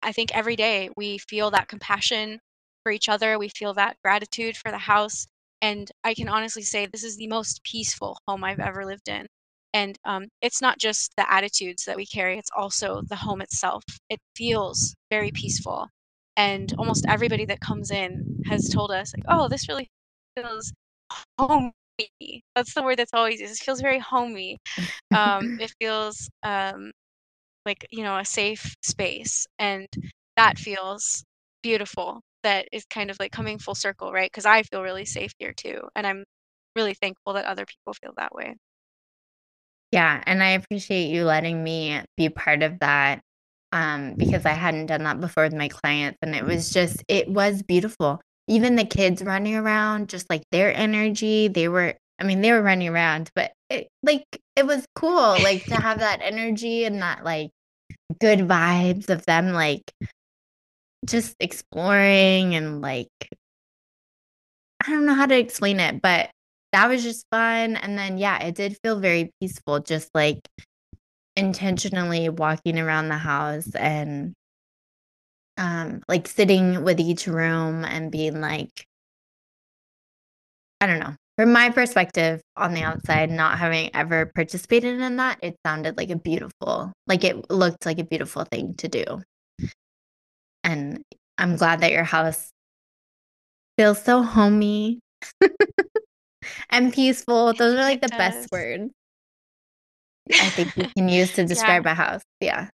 Speaker 3: i think every day we feel that compassion for each other we feel that gratitude for the house. And i can honestly say this is the most peaceful home i've ever lived in. And um, it's not just the attitudes that we carry it's also the home itself. It feels very peaceful. And almost everybody that comes in has told us like oh this really feels homey. That's the word that's always used. It feels very homey. Um, it feels um, like you know a safe space, and that feels beautiful. That is kind of like coming full circle, right? Because I feel really safe here too, and I'm really thankful that other people feel that way.
Speaker 2: Yeah, and I appreciate you letting me be part of that um, because I hadn't done that before with my clients. And it was just, it was beautiful. Even the kids running around, just like their energy, they were, I mean, they were running around, but it, like, it was cool, like to have that energy and that like good vibes of them, like just exploring and like, I don't know how to explain it, but that was just fun. And then, yeah, it did feel very peaceful, just like intentionally walking around the house and um like sitting with each room and being like I don't know. From my perspective on the outside, not having ever participated in that, it sounded like a beautiful, like it looked like a beautiful thing to do. And I'm glad that your house feels so homey and peaceful. Those are like the best words I think you can use to
Speaker 3: Yeah.
Speaker 2: describe a house. Yeah.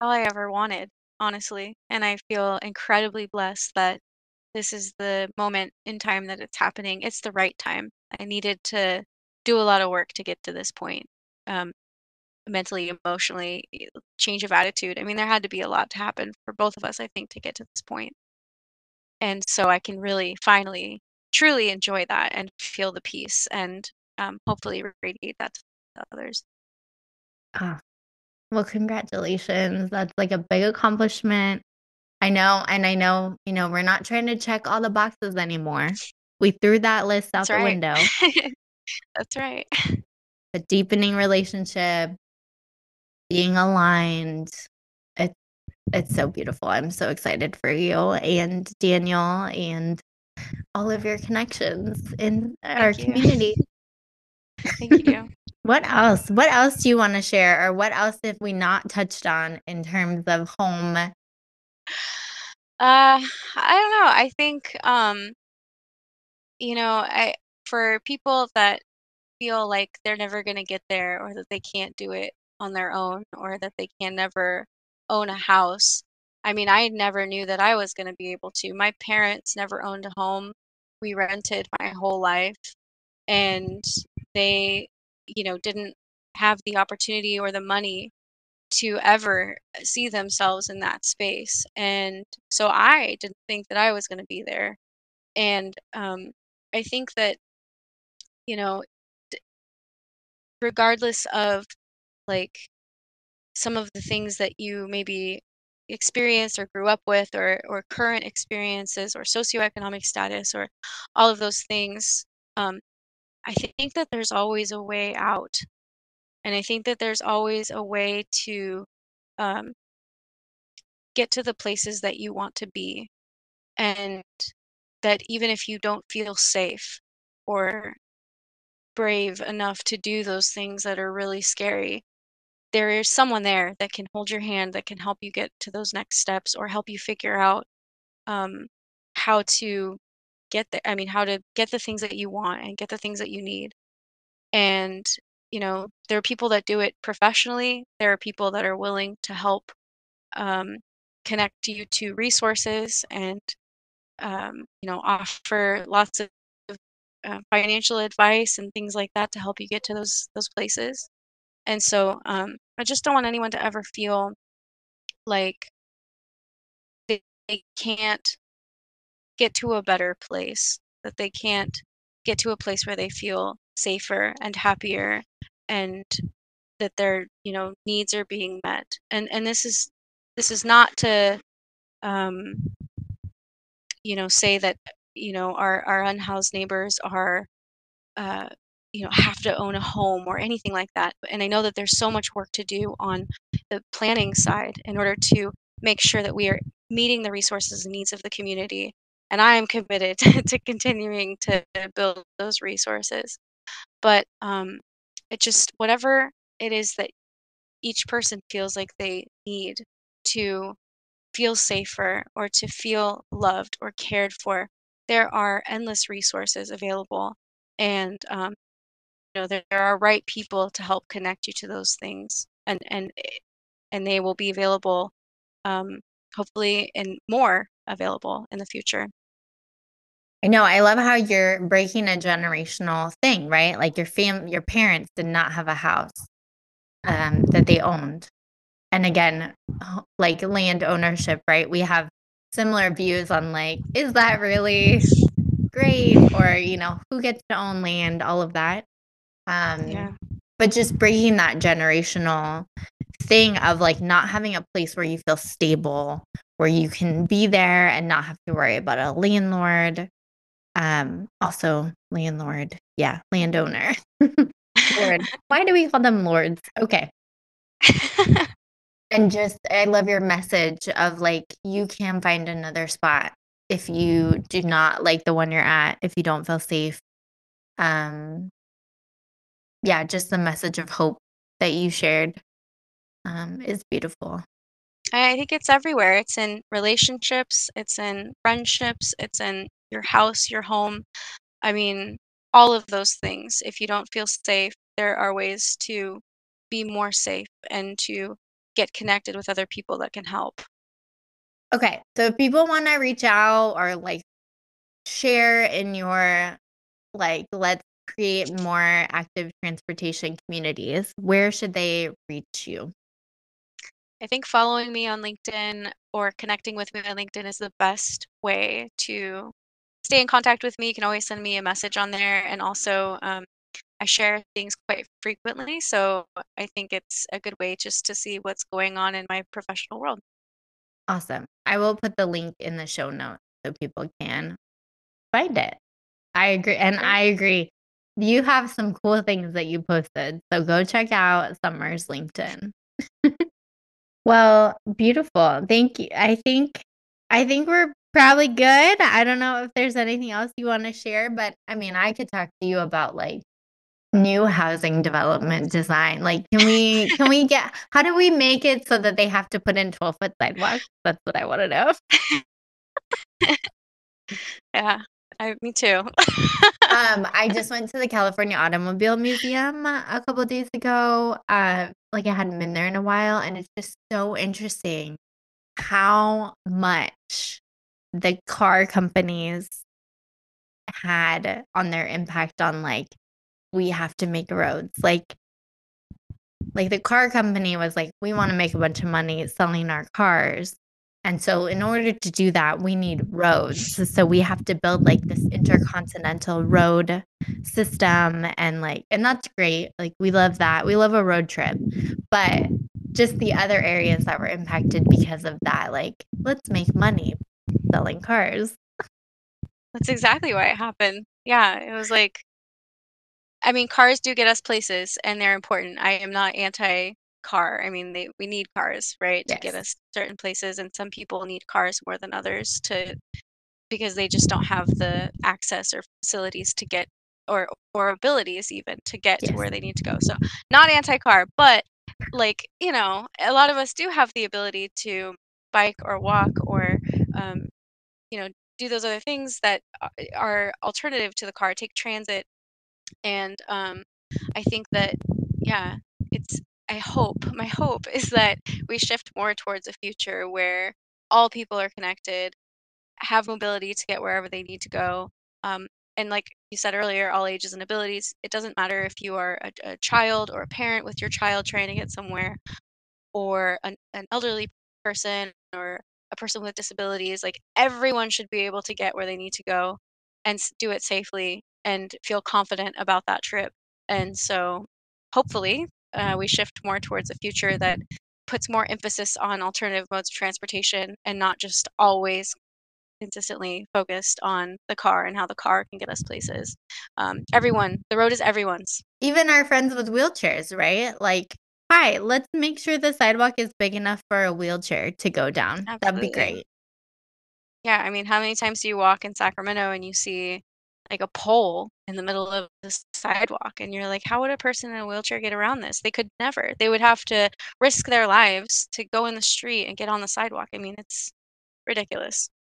Speaker 3: all I ever wanted, honestly. And I feel incredibly blessed that this is the moment in time that it's happening. It's the right time. I needed to do a lot of work to get to this point. Um, mentally, emotionally, change of attitude. I mean, there had to be a lot to happen for both of us, I think, to get to this point. And so I can really finally truly enjoy that and feel the peace and um, hopefully radiate that to others.
Speaker 2: Ah, well, congratulations. That's like a big accomplishment. I know, and I know, you know, we're not trying to check all the boxes anymore. We threw that list out
Speaker 3: That's
Speaker 2: the
Speaker 3: right.
Speaker 2: window.
Speaker 3: That's right.
Speaker 2: A deepening relationship, being aligned. It, it's so beautiful. I'm so excited for you and Daniel and all of your connections in our
Speaker 3: you.
Speaker 2: community.
Speaker 3: Thank you.
Speaker 2: What else? What else do you want to share, or what else have we not touched on in terms of home?
Speaker 3: Uh, I don't know. I think, um, you know, I for people that feel like they're never going to get there or that they can't do it on their own or that they can never own a house. I mean, I never knew that I was going to be able to. My parents never owned a home. We rented my whole life and they, you know, didn't have the opportunity or the money to ever see themselves in that space. And so I didn't think that I was going to be there. And um, I think that, you know, regardless of like some of the things that you maybe experienced or grew up with or or current experiences or socioeconomic status or all of those things um, i think that there's always a way out and i think that there's always a way to um, get to the places that you want to be and that even if you don't feel safe or brave enough to do those things that are really scary there is someone there that can hold your hand that can help you get to those next steps or help you figure out um, how to get there i mean how to get the things that you want and get the things that you need. And you know there are people that do it professionally there are people that are willing to help um, connect you to resources and um, you know offer lots of uh, financial advice and things like that to help you get to those those places. And so um, i just don't want anyone to ever feel like they, they can't get to a better place, that they can't get to a place where they feel safer and happier and that their, you know, needs are being met. And and this is this is not to um, you know, say that, you know, our, our unhoused neighbors are uh, you know have to own a home or anything like that and i know that there's so much work to do on the planning side in order to make sure that we are meeting the resources and needs of the community and i am committed to continuing to build those resources. But um, it just whatever it is that each person feels like they need to feel safer or to feel loved or cared for there are endless resources available and um, you know there, there are right people to help connect you to those things and and and they will be available um, hopefully and more available in the future
Speaker 2: I know. I love how you're breaking a generational thing, right? Like your fam, your parents did not have a house um, that they owned, and again, like land ownership, right? We have similar views on like, is that really great? Or, you know, who gets to own land, all of that. Um,
Speaker 3: Yeah.
Speaker 2: but just breaking that generational thing of like not having a place where you feel stable, where you can be there and not have to worry about a landlord. Um, also landlord, yeah, landowner. Lord. Why do we call them lords? Okay. And just I love your message of like you can find another spot if you do not like the one you're at, if you don't feel safe. Um yeah, just the message of hope that you shared um is beautiful.
Speaker 3: I think it's everywhere. It's in relationships, it's in friendships, it's in your house, your home. I mean, all of those things. If you don't feel safe, there are ways to be more safe and to get connected with other people that can help.
Speaker 2: Okay. So if people want to reach out or like share in your like let's create more active transportation communities, where should they reach you?
Speaker 3: I think following me on LinkedIn or connecting with me on LinkedIn is the best way to stay in contact with me. You can always send me a message on there. And also, um, I share things quite frequently. So I think it's a good way just to see what's going on in my professional world.
Speaker 2: Awesome. I will put the link in the show notes so people can find it. I agree. And I agree. You have some cool things that you posted. So go check out Summer's LinkedIn. well, beautiful. Thank you. I think I think we're probably good. I don't know if there's anything else you want to share, but I mean, I could talk to you about like new housing development design. Like can we can we get how do we make it so that they have to put in 12 foot sidewalks? That's what I want to know.
Speaker 3: Yeah, I, me too.
Speaker 2: Um, I just went to the California Automobile Museum a couple days ago. Uh, like I hadn't been there in a while, and it's just so interesting how much the car companies had on their impact on like we have to make roads. Like like the car company was like, we want to make a bunch of money selling our cars. And so, in order to do that, we need roads. So, we have to build like this intercontinental road system. And like, and that's great. Like, we love that. We love a road trip. But just the other areas that were impacted because of that, like, let's make money selling cars.
Speaker 3: That's exactly why it happened. Yeah, it was like, I mean, cars do get us places and they're important. I am not anti car. I mean, they we need cars, right, to get us certain places and some people need cars more than others to because they just don't have the access or facilities to get or or abilities even to get to where they need to go. So, not anti-car, but like, you know, a lot of us do have the ability to bike or walk or um, you know, do those other things that are alternative to the car, take transit and um, I think that yeah, it's I hope my hope is that we shift more towards a future where all people are connected, have mobility to get wherever they need to go. Um, and like you said earlier, all ages and abilities. It doesn't matter if you are a, a child or a parent with your child trying to get somewhere, or an, an elderly person or a person with disabilities. Like everyone should be able to get where they need to go and do it safely and feel confident about that trip. And so hopefully uh, we shift more towards a future that puts more emphasis on alternative modes of transportation and not just always consistently focused on the car and how the car can get us places. Um, everyone, the road is everyone's.
Speaker 2: Even our friends with wheelchairs, right? Like, hi, let's make sure the sidewalk is big enough for a wheelchair to go down. That'd be
Speaker 3: Absolutely.
Speaker 2: great.
Speaker 3: Yeah, I mean, how many times do you walk in Sacramento and you see like a pole in the middle of the sidewalk and you're like, how would a person in a wheelchair get around this? They could never. They would have to risk their lives to go in the street and get on the sidewalk. I mean, it's ridiculous.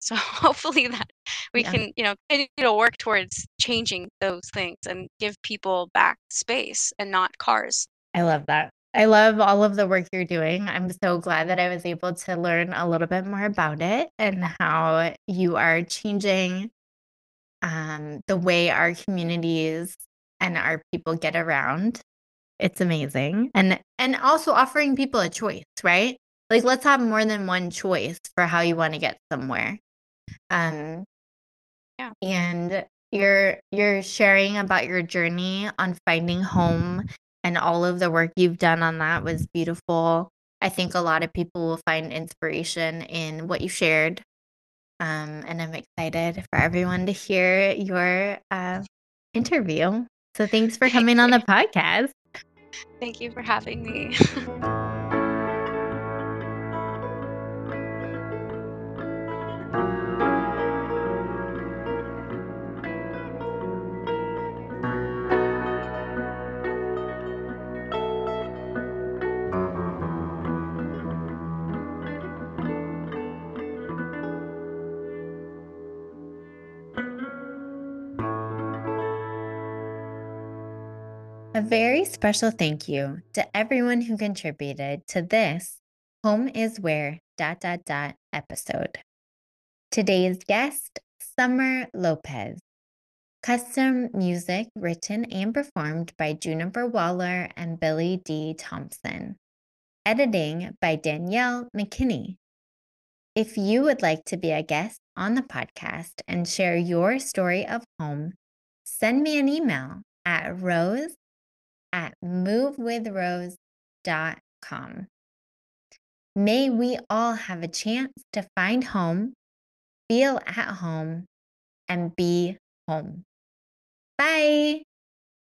Speaker 3: So hopefully that we
Speaker 2: Yeah.
Speaker 3: can, you know, continue to work towards changing those things and give people back space and not cars.
Speaker 2: I love that. I love all of the work you're doing. I'm so glad that I was able to learn a little bit more about it and how you are changing um, the way our communities and our people get around. It's amazing. And and also offering people a choice, right? Like let's have more than one choice for how you want to get somewhere. Um
Speaker 3: Yeah.
Speaker 2: and you're you're sharing about your journey on finding home and all of the work you've done on that was beautiful. I think a lot of people will find inspiration in what you shared. Um, and I'm excited for everyone to hear your uh, interview. So thanks for coming on the podcast.
Speaker 3: Thank you for having me.
Speaker 2: very special thank you to everyone who contributed to this Home is Where dot dot dot episode. Today's guest, Summer Lopez. Custom music written and performed by Juniper Waller and Billy D. Thompson. Editing by Danielle McKinney. If you would like to be a guest on the podcast and share your story of home, send me an email at rose at movewithrose.com. May we all have a chance to find home, feel at home, and be home. Bye.